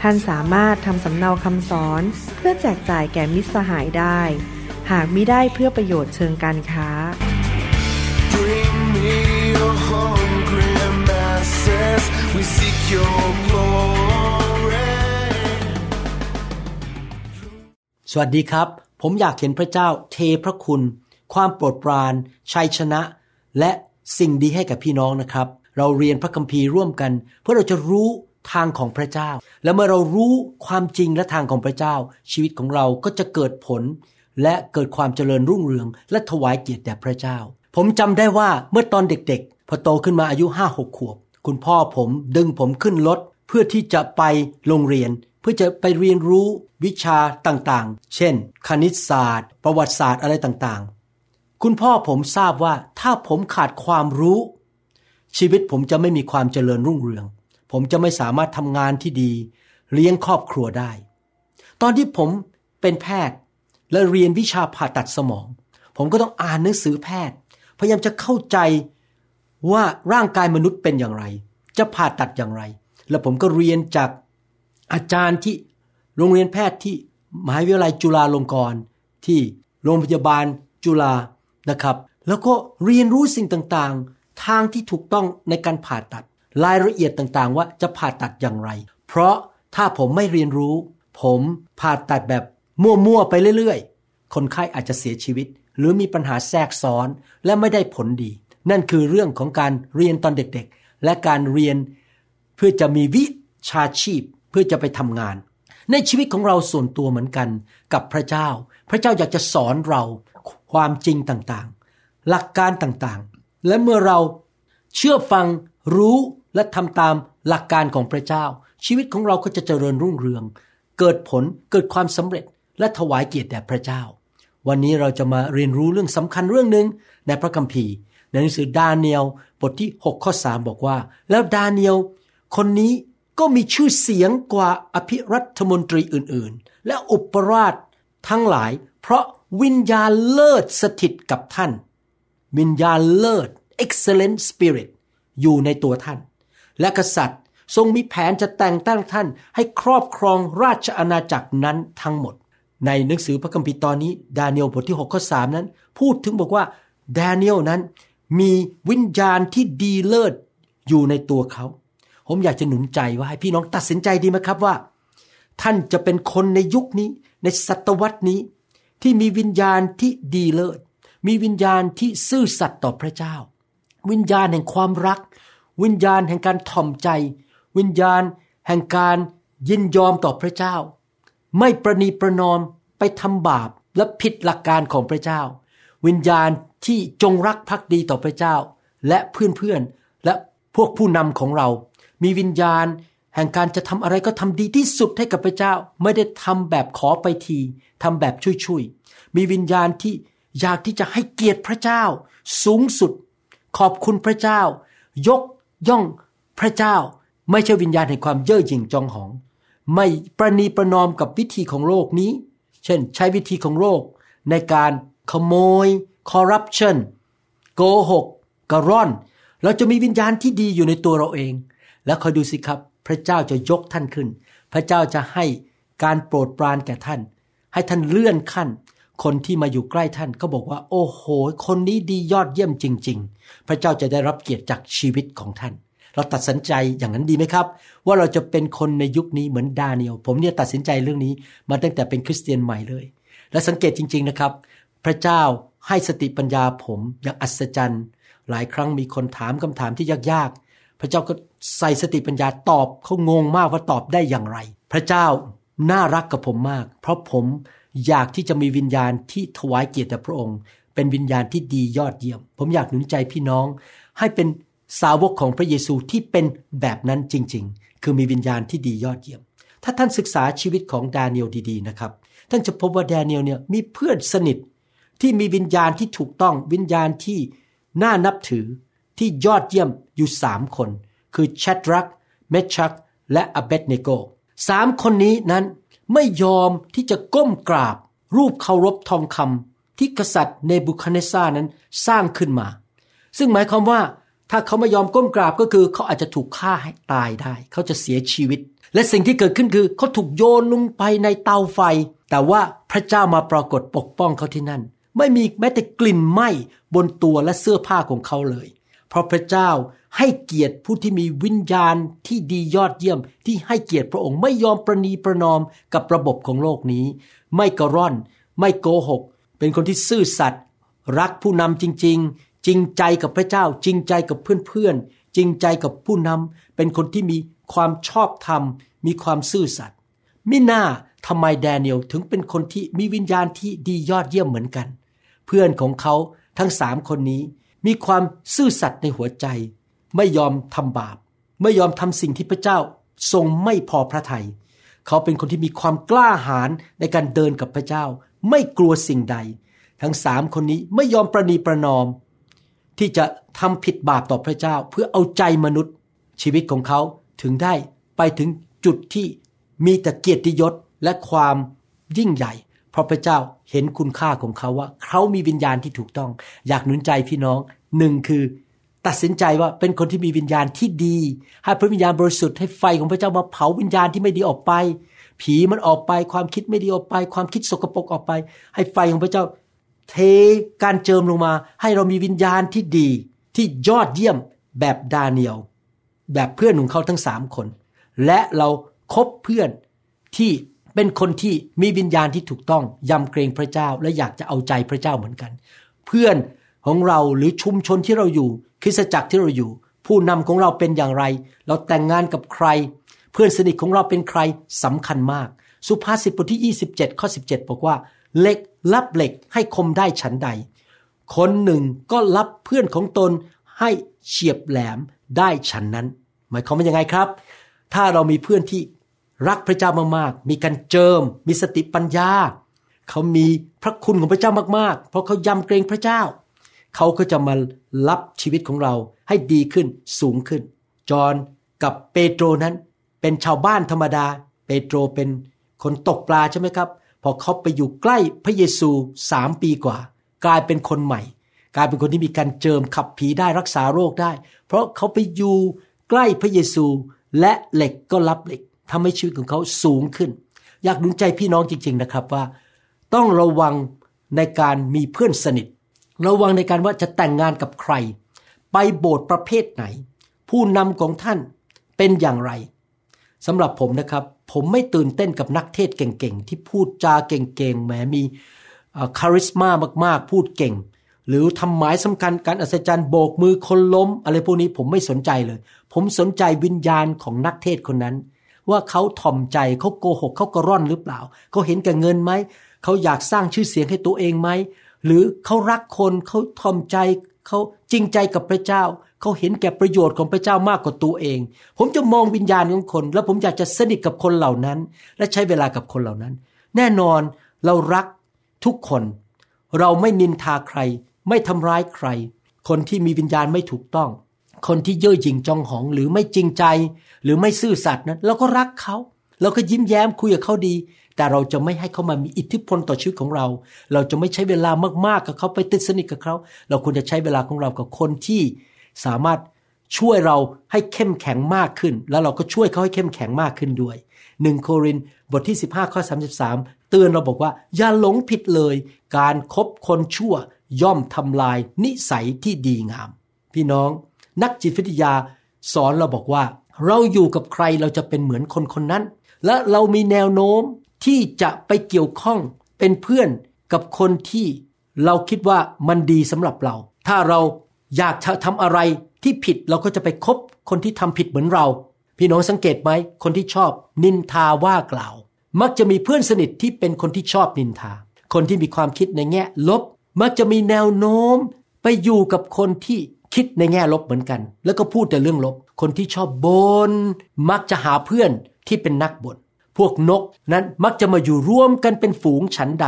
ท่านสามารถทำสำเนาคำสอนเพื่อแจกจ่ายแก่มิตรสหายได้ หากมิได้เพื่อประโยชน์เชิงการค้า home, สวัสดีครับ ผมอยากเห็นพระเจ้าเทพระคุณ ความโปรดปราน ชัยชนะ และสิ่งดีให้กับพี่น้องนะครับ เราเรียนพระคัมภีร์ร่วมกัน เพื่อเราจะรู้ ทางของพระเจ้า และเมื่อเรารู้ความจริงและทางของพระเจ้า ชีวิตของเราก็จะเกิดผล และเกิดความเจริญรุ่งเรือง และถวายเกียรติแด่พระเจ้า ผมจำได้ว่าเมื่อตอนเด็กๆ พอโตขึ้นมาอายุห้าหกขวบ คุณพ่อผมดึงผมขึ้นรถเพื่อที่จะไปโรงเรียน เพื่อจะไปเรียนรู้วิชาต่างๆ เช่น คณิตศาสตร์ ประวัติศาสตร์อะไรต่างๆ คุณพ่อผมทราบว่าถ้าผมขาดความรู้ ชีวิตผมจะไม่มีความเจริญรุ่งเรือง ผมจะไม่สามารถทำงานที่ดี เลี้ยงครอบครัวได้ ตอนที่ผมเป็นแพทย์และเรียนวิชาผ่าตัดสมอง ผมก็ต้องอ่านหนังสือแพทย์ พยายามจะเข้าใจว่าร่างกายมนุษย์เป็นอย่างไร จะผ่าตัดอย่างไร แล้วผมก็เรียนจากอาจารย์ที่โรงเรียนแพทย์ที่มหาวิทยาลัยจุฬาลงกรณ์ที่โรงพยาบาลจุฬานะครับ แล้วก็เรียนรู้สิ่งต่างๆ ทางที่ถูกต้องในการผ่าตัด รายละเอียดต่างๆ ว่าจะผ่าตัดอย่างไร เพราะถ้าผมไม่เรียนรู้ ผมผ่าตัดแบบมั่วๆไปเรื่อยๆ คนไข้อาจจะเสียชีวิต หรือมีปัญหาแทรกซ้อนและไม่ได้ผลดี นั่นคือเรื่องของการเรียนตอนเด็กๆ และการเรียนเพื่อจะมีวิชาชีพเพื่อจะไปทำงาน ในชีวิตของเราส่วนตัวเหมือนกันกับพระเจ้า พระเจ้าอยากจะสอนเราความจริงต่างๆ หลักการต่างๆ และเมื่อเราเชื่อฟังรู้ และทำตามหลักการของพระเจ้า ชีวิตของเราก็จะเจริญรุ่งเรือง เกิดผลเกิดความสำเร็จและถวายเกียรติแด่พระเจ้า วันนี้เราจะมาเรียนรู้เรื่องสำคัญเรื่องหนึ่งในพระคัมภีร์ ในหนังสือดาเนียลบทที่ 6 ข้อ 3 บอกว่า แล้วดาเนียลคนนี้ก็มีชื่อเสียงกว่าอภิรัฐมนตรีอื่นๆ และอุปราชทั้งหลาย เพราะวิญญาณเลิศสถิตกับท่าน วิญญาณเลิศ excellent spirit อยู่ในตัวท่าน และกษัตริย์ทรงมีแผนจะแต่งตั้งท่านให้ครอบครองราชอาณาจักรนั้นทั้งหมด ในหนังสือพระคัมภีร์ตอนนี้ ดาเนียลบทที่6ข้อ3นั้น พูดถึงบอกว่าดาเนียลนั้นมีวิญญาณที่ดีเลิศอยู่ในตัวเขา ผมอยากจะหนุนใจว่าให้พี่น้องตัดสินใจดีไหมครับว่า ท่านจะเป็นคนในยุคนี้ ในศตวรรษนี้ ที่มีวิญญาณที่ดีเลิศมีวิญญาณที่ซื่อสัตย์ต่อพระเจ้า วิญญาณแห่งความรัก วิญญาณแห่งการถ่อมใจ วิญญาณแห่งการยินยอมต่อพระเจ้า ไม่ประนีประนอมไปทำบาปและผิดหลักการของพระเจ้า วิญญาณที่จงรักภักดีต่อพระเจ้า และเพื่อนๆและพวกผู้นำของเรา มีวิญญาณแห่งการจะทำอะไรก็ทำดีที่สุดให้กับพระเจ้า ไม่ได้ทำแบบขอไปทีทำแบบช่วยๆมีวิญญาณที่อยากที่จะให้เกียรติพระเจ้า สูงสุด ขอบคุณพระเจ้า ยก ย่องพระเจ้า ไม่ใช่วิญญาณแห่งความเย่อหยิ่งจองหอง ไม่ประนีประนอมกับวิธีของโลกนี้ เช่น ใช้วิธีของโลก ในการขโมย คอร์รัปชันโกหกกระร่อน เราจะมีวิญญาณที่ดีอยู่ในตัวเราเอง แล้วคอยดูสิครับ พระเจ้าจะยกท่านขึ้น พระเจ้าจะให้การโปรดปรานแก่ท่าน ให้ท่านเลื่อนขั้น คนที่มาอยู่ใกล้ท่านก็บอกว่า โอ้โห คนนี้ดียอดเยี่ยมจริง ๆ พระเจ้าจะได้รับเกียรติจากชีวิตของท่าน เราตัดสินใจอย่างนั้นดีไหมครับ ว่าเราจะเป็นคนในยุคนี้เหมือนดาเนียลผมเนี่ยตัดสินใจเรื่องนี้มาตั้งแต่เป็นคริสเตียนใหม่เลย และสังเกตจริง ๆนะครับ พระเจ้าให้สติปัญญาผมอย่างอัศจรรย์ หลายครั้งมีคนถามคำถามที่ยากๆ พระเจ้าก็ใส่สติปัญญาตอบเขางงมากว่าตอบได้อย่างไร พระเจ้าน่ารักกับผมมาก เพราะผม อยากที่จะมีวิญญาณที่ถวายเกียรติแด่พระองค์ เป็นวิญญาณที่ดียอดเยี่ยม ผมอยากหนุนใจพี่น้อง ให้เป็นสาวกของพระเยซูที่เป็นแบบนั้นจริง ๆ คือมีวิญญาณที่ดียอดเยี่ยม ถ้าท่านศึกษาชีวิตของดาเนียลดีๆนะครับ ท่านจะพบว่าแดเนียลเนี่ยมีเพื่อนสนิทที่มีวิญญาณที่ถูกต้องวิญญาณที่น่านับถือที่ยอดเยี่ยมอยู่สามคน คือแชดรัก เมชัก และอเบดเนโกสามคนนี้นั้น ไม่ยอมที่จะก้มกราบ รูปเคารพทองคำที่กษัตริย์เนบุคาเนซ่านั้นสร้างขึ้นมา ซึ่งหมายความว่าถ้าเขาไม่ยอมก้มกราบก็คือ เขาอาจจะถูกฆ่าให้ตายได้ เขาจะเสียชีวิต และสิ่งที่เกิดขึ้นคือ เขาถูกโยนลงไปในเตาไฟ แต่ว่าพระเจ้ามาปรากฏปกป้องเขาที่นั่น ไม่มีแม้แต่กลิ่นไหม้บนตัวและเสื้อผ้าของเขาเลย เพราะพระเจ้าให้เกียรติผู้ที่มีวิญญาณที่ดียอดเยี่ยม ที่ให้เกียรติพระองค์ไม่ยอมประนีประนอมกับระบบของโลกนี้ ไม่กระร่อน ไม่โกหก เป็นคนที่ซื่อสัตย์รักผู้นำจริง ๆ จริงใจกับพระเจ้า จริงใจกับเพื่อนๆจริงใจกับผู้นำเป็นคนที่มีความชอบธรรม มีความซื่อสัตย์มิน่าทำไมแดเนียลถึงเป็นคนที่มีวิญญาณที่ดียอดเยี่ยมเหมือนกัน เพื่อนของเขาทั้งสามคนนี้ มีความซื่อสัตย์ในหัวใจ ไม่ยอมทำบาป ไม่ยอมทำสิ่งที่พระเจ้าทรงไม่พอพระทยัยเขาเป็นคนที่มีความกล้าหาญในการเดินกับพระเจ้า ไม่กลัวสิ่งใด ทั้งสามคนนี้ไม่ยอมประนีประนอม ที่จะทำผิดบาปต่อพระเจ้า เพื่อเอาใจมนุษย์ ชีวิตของเขาถึงได้ไปถึงจุดที่มีแต่เกียรติยศและความยิ่งใหญ่ เพราะพระเจ้า เห็นคุณค่าของเขาว่าเขามีวิญญาณที่ถูกต้อง อยากหนุนใจพี่น้องหนึ่งคือ ตัดสินใจว่าเป็นคนที่มีวิญญาณที่ดี ให้พระวิญญาณบริสุทธิ์ให้ไฟของพระเจ้ามาเผาวิญญาณที่ไม่ดีออกไป ผีมันออกไป ความคิดไม่ดีออกไป ความคิดสกปรกออกไป ให้ไฟของพระเจ้า เทการเจิมลงมา ให้เรามีวิญญาณที่ดี ที่ยอดเยี่ยมแบบดาเนียลแบบเพื่อนของเขาทั้งสามคน และเราคบเพื่อนที่ เป็นคนที่มีวิญญาณที่ถูกต้องยำเกรงพระเจ้าและอยากจะเอาใจพระเจ้าเหมือนกัน เพื่อนของเราหรือชุมชนที่เราอยู่คริสตจักรที่เราอยู่ ผู้นำของเราเป็นอย่างไร เราแต่งงานกับใคร เพื่อนสนิทของเราเป็นใครสำคัญมาก สุภาษิตบทที่ 27ข้อ17 บอกว่าเหล็กรับเหล็กให้คมได้ฉันใด คนหนึ่งก็รับเพื่อนของตนให้เฉียบแหลมได้ฉันนั้น หมายความว่ายังไงครับ ถ้าเรามีเพื่อนที่ รักพระเจ้ามากๆ มีการเจิม มีสติปัญญา เขามีพระคุณของพระเจ้ามากๆ เพราะเขายำเกรงพระเจ้า เขาก็จะมารับชีวิตของเราให้ดีขึ้นสูงขึ้น จอห์นกับเปโตรนั้น เป็นชาวบ้านธรรมดา เปโตรเป็นคนตกปลาใช่ไหมครับ พอเขาไปอยู่ใกล้พระเยซูสามปีกว่า กลายเป็นคนใหม่ กลายเป็นคนที่มีการเจิมขับผีได้รักษาโรคได้ เพราะเขาไปอยู่ใกล้พระเยซูและเหล็กก็รับเหล็ก ทำให้ชีวิตของเขาสูงขึ้น อยากหนุนใจพี่น้องจริง ๆนะครับว่า ต้องระวังในการมีเพื่อนสนิท ระวังในการว่าจะแต่งงานกับใคร ไปโบสถ์ประเภทไหน ผู้นำของท่านเป็นอย่างไรสำหรับผมนะครับ ผมไม่ตื่นเต้นกับนักเทศเก่งๆ ที่พูดจาเก่งๆแหมมีคาริสมามากๆ พูดเก่ง หรือทำหมายสำคัญการอัศจรรย์โบกมือคนล้ม อะไรพวกนี้ผมไม่สนใจเลย ผมสนใจวิญญาณของนักเทศคนนั้น ว่าเขาถ่อมใจเขาโกหกเขากระร่อนหรือเปล่า เขาเห็นแก่เงินไหม เขาอยากสร้างชื่อเสียงให้ตัวเองไหม หรือเขารักคนเขาถ่อมใจเขาจริงใจกับพระเจ้า เขาเห็นแก่ประโยชน์ของพระเจ้ามากกว่าตัวเอง ผมจะมองวิญญาณของคน แล้วผมอยากจะสนิทกับคนเหล่านั้น และใช้เวลากับคนเหล่านั้น แน่นอนเรารักทุกคน เราไม่นินทาใคร ไม่ทำร้ายใคร คนที่มีวิญญาณไม่ถูกต้อง คนที่เย่อหยิ่งจองหองหรือไม่จริงใจ หรือไม่ซื่อสัตย์นั้นเราก็รักเขาเราก็ยิ้มแย้มคุยกับเขาดี แต่เราจะไม่ให้เขามามีอิทธิพลต่อชีวิตของเรา เราจะไม่ใช้เวลามากๆกับเขาไปติดสนิทกับเขา เราควรจะใช้เวลาของเรากับคนที่สามารถช่วยเราให้เข้มแข็งมากขึ้น แล้วเราก็ช่วยเขาให้เข้มแข็งมากขึ้นด้วยหนึ่งโครินบทที่ 15ข้อ33 เตือนเราบอกว่า อย่าหลงผิดเลย การครบคนชั่วย่อมทำลายนิสัยที่ดีงาม พี่น้อง นักจิตวิทยาสอนเราบอกว่า เราอยู่กับใครเราจะเป็นเหมือนคนคนนั้น และเรามีแนวโน้มที่จะไปเกี่ยวข้องเป็นเพื่อนกับคนที่เราคิดว่ามันดีสำหรับเรา ถ้าเราอยากทำอะไรที่ผิดเราก็จะไปคบคนที่ทำผิดเหมือนเรา พี่น้องสังเกตไหมคนที่ชอบนินทาว่ากล่าว มักจะมีเพื่อนสนิทที่เป็นคนที่ชอบนินทา คนที่มีความคิดในแง่ลบ มักจะมีแนวโน้มไปอยู่กับคนที่ คิดในแง่ลบเหมือนกัน แล้วก็พูดแต่เรื่องลบ คนที่ชอบบนมักจะหาเพื่อนที่เป็นนักบน่นพวกนกนั้นมักจะมาอยู่ร่วมกันเป็นฝูงฉันใด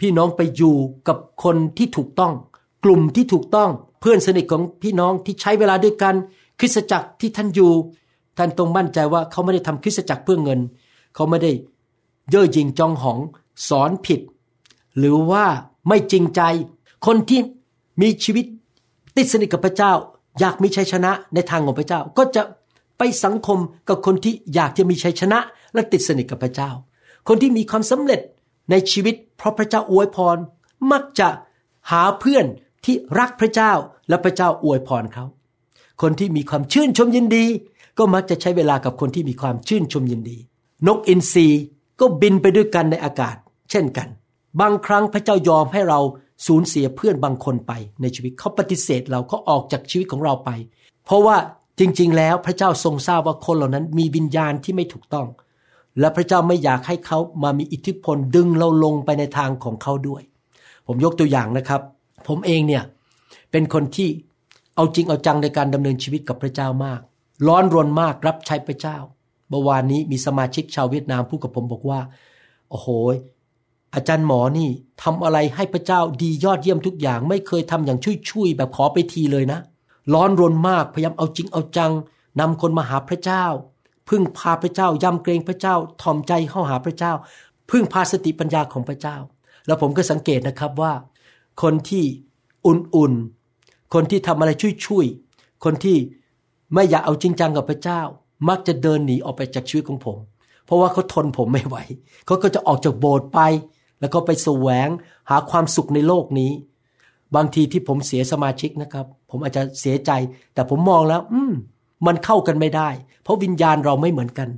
พี่น้องไปอยู่กับคนที่ถูกต้อง กลุ่มที่ถูกต้องเพื่อนสนิทของพี่น้องที่ใช้เวลาด้วยกัน คริสตจักรที่ท่านอยู่ ท่านต้องมั่นใจว่าเขาไม่ได้ทำคริสตจักรเพื่อเงิน เขาไม่ได้เย่อหยิ่งจองหองสอนผิด หรือว่าไม่จริงใจ คนที่มีชีวิต ติดสนิทกับพระเจ้า อยากมีชัยชนะในทางของพระเจ้า ก็จะไปสังคมกับคนที่อยากจะมีชัยชนะ และติดสนิทกับพระเจ้า คนที่มีความสำเร็จในชีวิต เพราะพระเจ้าอวยพร มักจะหาเพื่อนที่รักพระเจ้าและพระเจ้าอวยพรเขาคนที่มีความชื่นชมยินดี ก็มักจะใช้เวลากับคนที่มีความชื่นชมยินดี นกอินทรีก็บินไปด้วยกันในอากาศ เช่นกัน บางครั้งพระเจ้ายอมให้เรา สูญเสียเพื่อนบางคนไปในชีวิตเขาปฏิเสธเราเขาออกจากชีวิตของเราไป เพราะว่าจริง ๆ แล้วพระเจ้าทรงทราบว่าคนเหล่านั้นมีวิญญาณที่ไม่ถูกต้อง และพระเจ้าไม่อยากให้เขามามีอิทธิพลดึงเราลงไปในทางของเขาด้วย ผมยกตัวอย่างนะครับ ผมเองเนี่ยเป็นคนที่เอาจริงเอาจังในการดำเนินชีวิตกับพระเจ้ามาก ร้อนรนมากรับใช้พระเจ้าเมื่อวานนี้มีสมาชิกชาวเวียดนามพูดกับผมบอกว่าโอ้โห อาจารย์หมอนี่ทำอะไรให้พระเจ้าดียอดเยี่ยมทุกอย่าง ไม่เคยทำอย่างชุยๆแบบขอไปทีเลยนะ ร้อนรนมากพยายามเอาจริงเอาจังนำคนมาหาพระเจ้า พึ่งพาพระเจ้ายำเกรงพระเจ้าถ่อมใจเข้าหาพระเจ้า พึ่งพาสติปัญญาของพระเจ้า แล้วผมก็สังเกตนะครับว่า คนที่อุ่นๆคนที่ทำอะไรช่วยๆคนที่ไม่อยากเอาจริงจังกับพระเจ้า มักจะเดินหนีออกไปจากชีวิตของผม เพราะว่าเขาทนผมไม่ไหวเขาก็จะออกจากโบสถ์ไป แล้วก็ไปแสวงหาความสุขในโลกนี้ บางทีที่ผมเสียสมาชิกนะครับ ผมอาจจะเสียใจ แต่ผมมองแล้ว อืม มันเข้ากันไม่ได้ เพราะวิญญาณเราไม่เหมือนกัน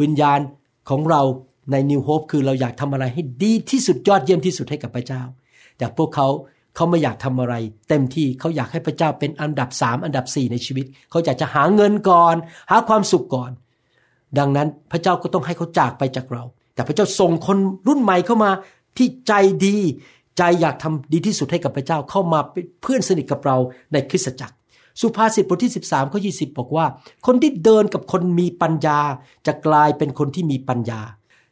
วิญญาณของเราในนิวโฮปคือเราอยากทำอะไรให้ดีที่สุดยอดเยี่ยมที่สุดให้กับพระเจ้า แต่พวกเขาเขาไม่อยากทำอะไร เต็มที่เขาอยากให้พระเจ้าเป็นอันดับสามอันดับสี่ในชีวิต เขาอยากจะหาเงินก่อน หาความสุขก่อน ดังนั้นพระเจ้าก็ต้องให้เขาจากไปจากเรา แต่พระเจ้าส่งคนรุ่นใหม่เข้ามา ที่ใจดี ใจอยากทำดีที่สุดให้กับพระเจ้าเข้ามาเป็นเพื่อนสนิทกับเราในคริสตจักร สุภาษิตบทที่ 13ข้อ20บอกว่า คนที่เดินกับคนมีปัญญา จะกลายเป็นคนที่มีปัญญา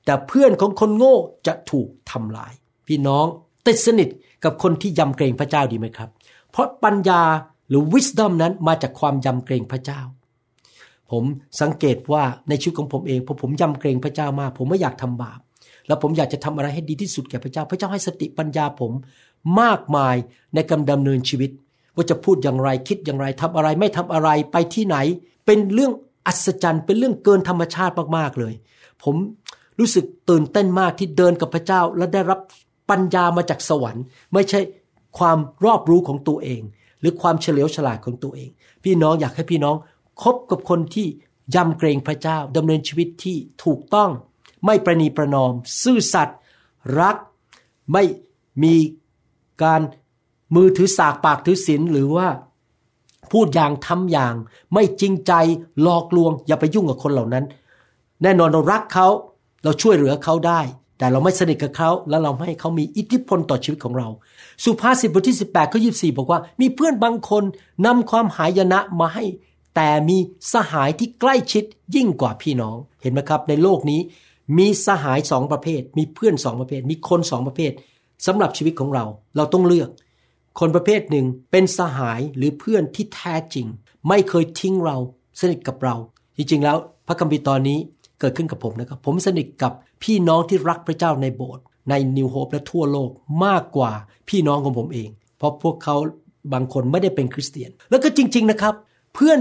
แต่เพื่อนของคนโง่จะถูกทำลาย พี่น้องติดสนิทกับคนที่ยำเกรงพระเจ้าดีไหมครับ เพราะปัญญาหรือ wisdom นั้นมาจากความยำเกรงพระเจ้า ผมสังเกตว่าในชีวิตของผมเองพอผมยำเกรงพระเจ้ามาก ผมไม่อยากทำบาป แล้วผมอยากจะทำอะไรให้ดีที่สุดแก่พระเจ้า พระเจ้าให้สติปัญญาผมมากมายในการดำเนินชีวิต ว่าจะพูดอย่างไรคิดอย่างไรทำอะไรไม่ทำอะไรไปที่ไหน เป็นเรื่องอัศจรรย์ เป็นเรื่องเกินธรรมชาติมากๆเลย ผมรู้สึกตื่นเต้นมากที่เดินกับพระเจ้า และได้รับปัญญามาจากสวรรค์ ไม่ใช่ความรอบรู้ของตัวเอง หรือความเฉลียวฉลาดของตัวเอง พี่น้องอยากให้พี่น้องคบกับคนที่ยำเกรงพระเจ้าดำเนินชีวิตที่ถูกต้อง ไม่ประนีประนอม ซื่อสัตย์รัก ไม่มีการมือถือสากปากถือศีลหรือว่าพูดอย่างทำอย่าง ไม่จริงใจหลอกลวง อย่าไปยุ่งกับคนเหล่านั้น แน่นอนเรารักเขาเราช่วยเหลือเขาได้ แต่เราไม่สนิทกับเขาแล้วเราไม่ให้เขามีอิทธิพลต่อชีวิตของเรา สุภาษิตบทที่ 18 ข้อ 24 บอกว่า มีเพื่อนบางคนนำความหายนะมาให้ แต่มีสหายที่ใกล้ชิดยิ่งกว่าพี่น้องเห็นไหมครับ ในโลกนี้ มีสหายสองประเภท มีเพื่อนสองประเภท มีคนสองประเภทสำหรับชีวิตของเรา เราต้องเลือก คนประเภทหนึ่งเป็นสหายหรือเพื่อนที่แท้จริง ไม่เคยทิ้งเราสนิทกับเรา จริงๆแล้วพระคัมภีร์ตอนนี้เกิดขึ้นกับผมนะครับ ผมสนิทกับพี่น้องที่รักพระเจ้าในโบสถ์ในนิวโฮปและทั่วโลกมากกว่าพี่น้องของผมเอง เพราะพวกเขาบางคนไม่ได้เป็นคริสเตียน แล้วก็จริง ๆนะครับ เพื่อน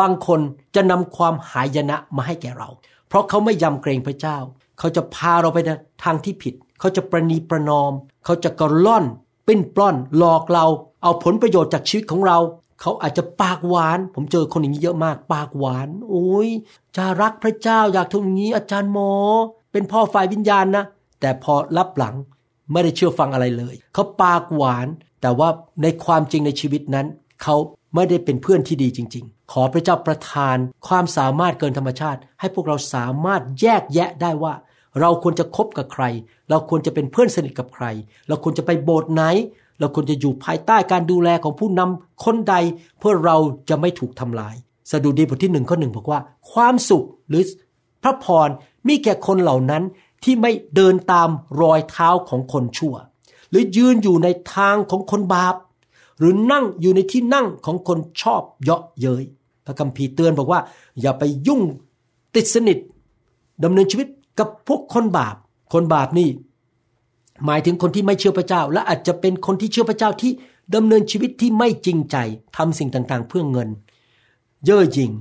บางคนจะนำความหายนะมาให้แก่เรา เพราะเขาไม่ยำเกรงพระเจ้า เขาจะพาเราไปในทางที่ผิด เขาจะประนีประนอม เขาจะกระล่อน ปิ้นปล้อน หลอกเรา เอาผลประโยชน์จากชีวิตของเรา เขาอาจจะปากหวาน ผมเจอคนอย่างนี้เยอะมาก ปากหวาน โอ้ยจะรักพระเจ้าอยากทำอย่างนี้อาจารย์หมอ เป็นพ่อฝ่ายวิญญาณนะ แต่พอรับหลังไม่ได้เชื่อฟังอะไรเลย เขาปากหวาน แต่ว่าในความจริงในชีวิตนั้น เขา ไม่ได้เป็นเพื่อนที่ดีจริง ๆ ขอพระเจ้าประทานความสามารถเกินธรรมชาติ ให้พวกเราสามารถแยกแยะได้ว่า เราควรจะคบกับใคร เราควรจะเป็นเพื่อนสนิทกับใคร เราควรจะไปโบสถ์ไหน เราควรจะอยู่ภายใต้การดูแลของผู้นำคนใด เพื่อเราจะไม่ถูกทำลาย สดุดีบทที่หนึ่งข้อหนึ่งบอกว่า ความสุขหรือพระพรมีแก่คนเหล่านั้นที่ไม่เดินตามรอยเท้าของคนชั่ว หรือยืนอยู่ในทางของคนบาป หรือนั่งอยู่ในที่นั่งของคนชอบเยาะเย้ยพระคัมภีร์เตือนบอกว่า อย่าไปยุ่งติดสนิทดำเนินชีวิตกับพวกคนบาป คนบาปนี่ หมายถึงคนที่ไม่เชื่อพระเจ้า และอาจจะเป็นคนที่เชื่อพระเจ้าที่ดำเนินชีวิตที่ไม่จริงใจทำสิ่งต่างๆ เพื่อเงิน เย่อหยิ่ง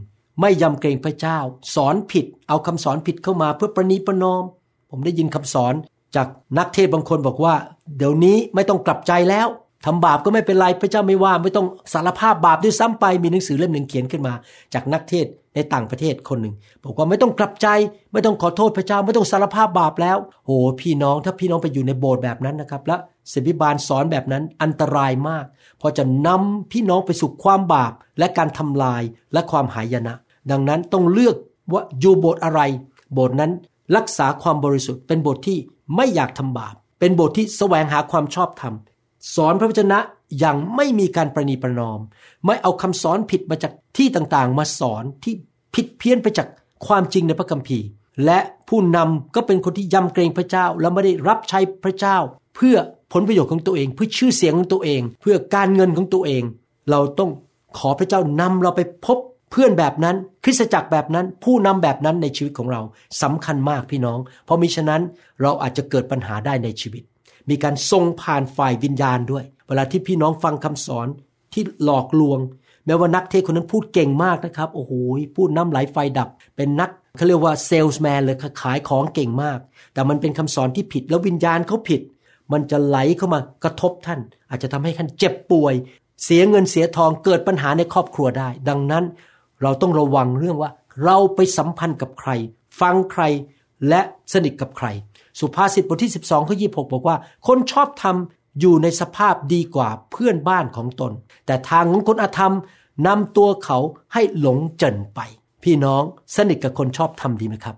ไม่ยำเกรงพระเจ้า สอนผิด เอาคำสอนผิดเข้ามาเพื่อประนีประนอม ผมได้ยินคำสอนจากนักเทศบางคนบอกว่า เดี๋ยวนี้ไม่ต้องกลับใจแล้ว ทำบาปก็ไม่เป็นไรพระเจ้าไม่ว่าไม่ต้องสารภาพบาปด้วยซ้ำไปมีหนังสือเล่มหนึ่งเขียนขึ้นมา จากนักเทศในต่างประเทศคนหนึ่งบอกว่าไม่ต้องกลับใจ ไม่ต้องขอโทษพระเจ้าไม่ต้องสารภาพบาปแล้วโอ้พี่น้องถ้าพี่น้องไปอยู่ในโบสถ์แบบนั้นนะครับ และศิบิบาลสอนแบบนั้นอันตรายมาก เพราะจะนำพี่น้องไปสู่ความบาป และการทำลายและความหายนะ ดังนั้นต้องเลือกว่าอยู่โบสถ์อะไร โบสถ์นั้นรักษาความบริสุทธิ์เป็นโบสถ์ที่ไม่อยากทำบาป เป็นโบสถ์ที่แสวงหาความชอบธรรม สอนพระวจนะอย่างไม่มีการประนีประนอม ไม่เอาคำสอนผิดมาจากที่ต่างๆ มาสอนที่ผิดเพี้ยนไปจากความจริงในพระคัมภีร์ และผู้นำก็เป็นคนที่ยำเกรงพระเจ้า และไม่ได้รับใช้พระเจ้า เพื่อผลประโยชน์ของตัวเอง เพื่อชื่อเสียงของตัวเอง เพื่อการเงินของตัวเอง เราต้องขอพระเจ้านำเราไปพบเพื่อนแบบนั้นคริสตจักรแบบนั้น ผู้นำแบบนั้นในชีวิตของเราสำคัญมากพี่น้อง เพราะมิฉะนั้นเราอาจจะเกิดปัญหาได้ในชีวิต มีการทรงผ่านฝ่ายวิญญาณด้วย เวลาที่พี่น้องฟังคำสอนที่หลอกลวง แม้ว่านักเทศคนนั้นพูดเก่งมากนะครับ โอ้โหพูดน้ำไหลไฟดับ เป็นนักเขาเรียกว่าเซลส์แมนเลยขายของเก่งมาก แต่มันเป็นคำสอนที่ผิดแล้ววิญญาณเขาผิด มันจะไหลเข้ามากระทบท่าน อาจจะทำให้ท่านเจ็บป่วย เสียเงินเสียทองเกิดปัญหาในครอบครัวได้ ดังนั้นเราต้องระวังเรื่องว่า เราไปสัมพันธ์กับใคร ฟังใครและสนิทกับใคร สุภาษิตบทที่ 12ข้อ26 บอกว่า คนชอบทำอยู่ในสภาพดีกว่าเพื่อนบ้านของตน แต่ทางของคนอธรรมนำตัวเขาให้หลงเจินไป พี่น้องสนิทกับคนชอบทำดีไหมครับ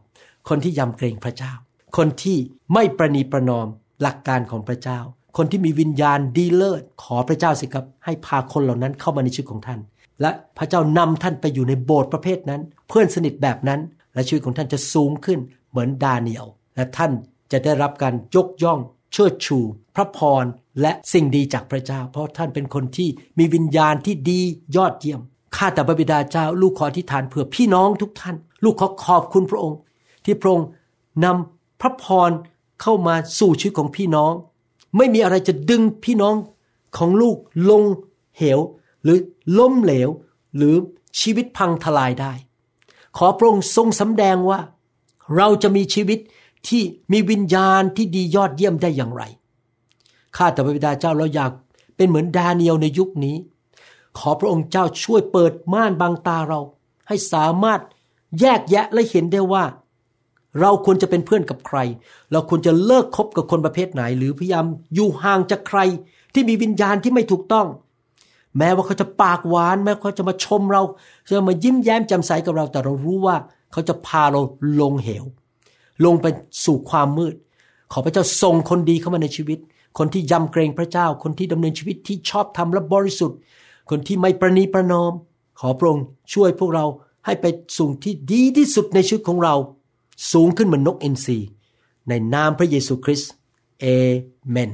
คนที่ยำเกรงพระเจ้า คนที่ไม่ประนีประนอมหลักการของพระเจ้า คนที่มีวิญญาณดีเลิศขอพระเจ้าสิครับ ให้พาคนเหล่านั้นเข้ามาในชีวิตของท่าน และพระเจ้านำท่านไปอยู่ในโบสถ์ประเภทนั้น เพื่อนสนิทแบบนั้น และชีวิตของท่านจะสูงขึ้นเหมือนดาเนียลและท่าน จะได้รับการยกย่องเชิดชู พระพรและสิ่งดีจากพระเจ้า เพราะท่านเป็นคนที่มีวิญญาณที่ดียอดเยี่ยมข้าแต่พระบิดาเจ้า ลูกขอที่ฐานเผื่อพี่น้องทุกท่าน ลูกขอขอบคุณพระองค์ ที่พระองค์นำพระพรเข้ามาสู่ชีวิตของพี่น้อง ไม่มีอะไรจะดึงพี่น้องของลูกลงเหว หรือล้มเหลว หรือชีวิตพังทลายได้ ขอพระองค์ทรงสำแดงว่า เราจะมีชีวิต ที่มีวิญญาณที่ดียอดเยี่ยมได้อย่างไร ข้าแต่พระบิดาเจ้าเราอยากเป็นเหมือนดาเนียลในยุคนี้ ขอพระองค์เจ้าช่วยเปิดม่านบางตาเรา ให้สามารถแยกแยะและเห็นได้ว่า เราควรจะเป็นเพื่อนกับใคร เราควรจะเลิกคบกับคนประเภทไหน หรือพยายามอยู่ห่างจากใคร ที่มีวิญญาณที่ไม่ถูกต้อง แม้ว่าเขาจะปากหวาน แม้เขาจะมาชมเราจะมายิ้มแย้มแจ่มใสกับเราแต่เรารู้ว่า เขาจะพาเราลงเหว ลงไปสู่ความมืด ขอพระเจ้าส่งคนดีเข้ามาในชีวิต คนที่ยำเกรงพระเจ้า คนที่ดำเนินชีวิตที่ชอบธรรมและบริสุทธิ์ คนที่ไม่ประนีประนอม ขอพระองค์ช่วยพวกเราให้ไปสู่ที่ดีที่สุดในชีวิตของเรา สูงขึ้นเหมือนนกเอ็นซีในนามพระเยซูคริสต์เอเมน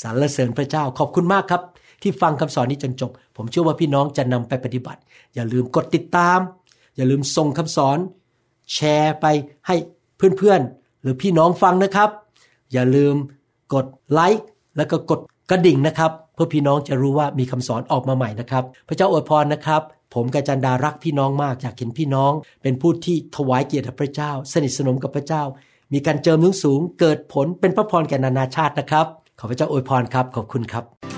สรรเสริญพระเจ้าขอบคุณมากครับ ที่ฟังคำสอนนี้จนจบ ผมเชื่อว่าพี่น้องจะนำไปปฏิบัติ อย่าลืมกดติดตาม อย่าลืมส่งคำสอน แชร์ไปให้ เพื่อนๆ หรือพี่น้องฟังนะครับ อย่าลืมกดไลค์แล้วก็กดกระดิ่งนะครับ เพื่อพี่น้องจะรู้ว่ามีคำสอนออกมาใหม่นะครับ พระเจ้าอวยพรนะครับ ผมกาจันดารักพี่น้องมากอยากเห็นพี่น้อง เป็นผู้ที่ถวายเกียรติพระเจ้า สนิทสนมกับพระเจ้า มีการเจิมนุ่งสูง เกิดผลเป็นพระพรแก่นานาชาตินะครับ ขอพระเจ้าอวยพรครับขอบคุณครับ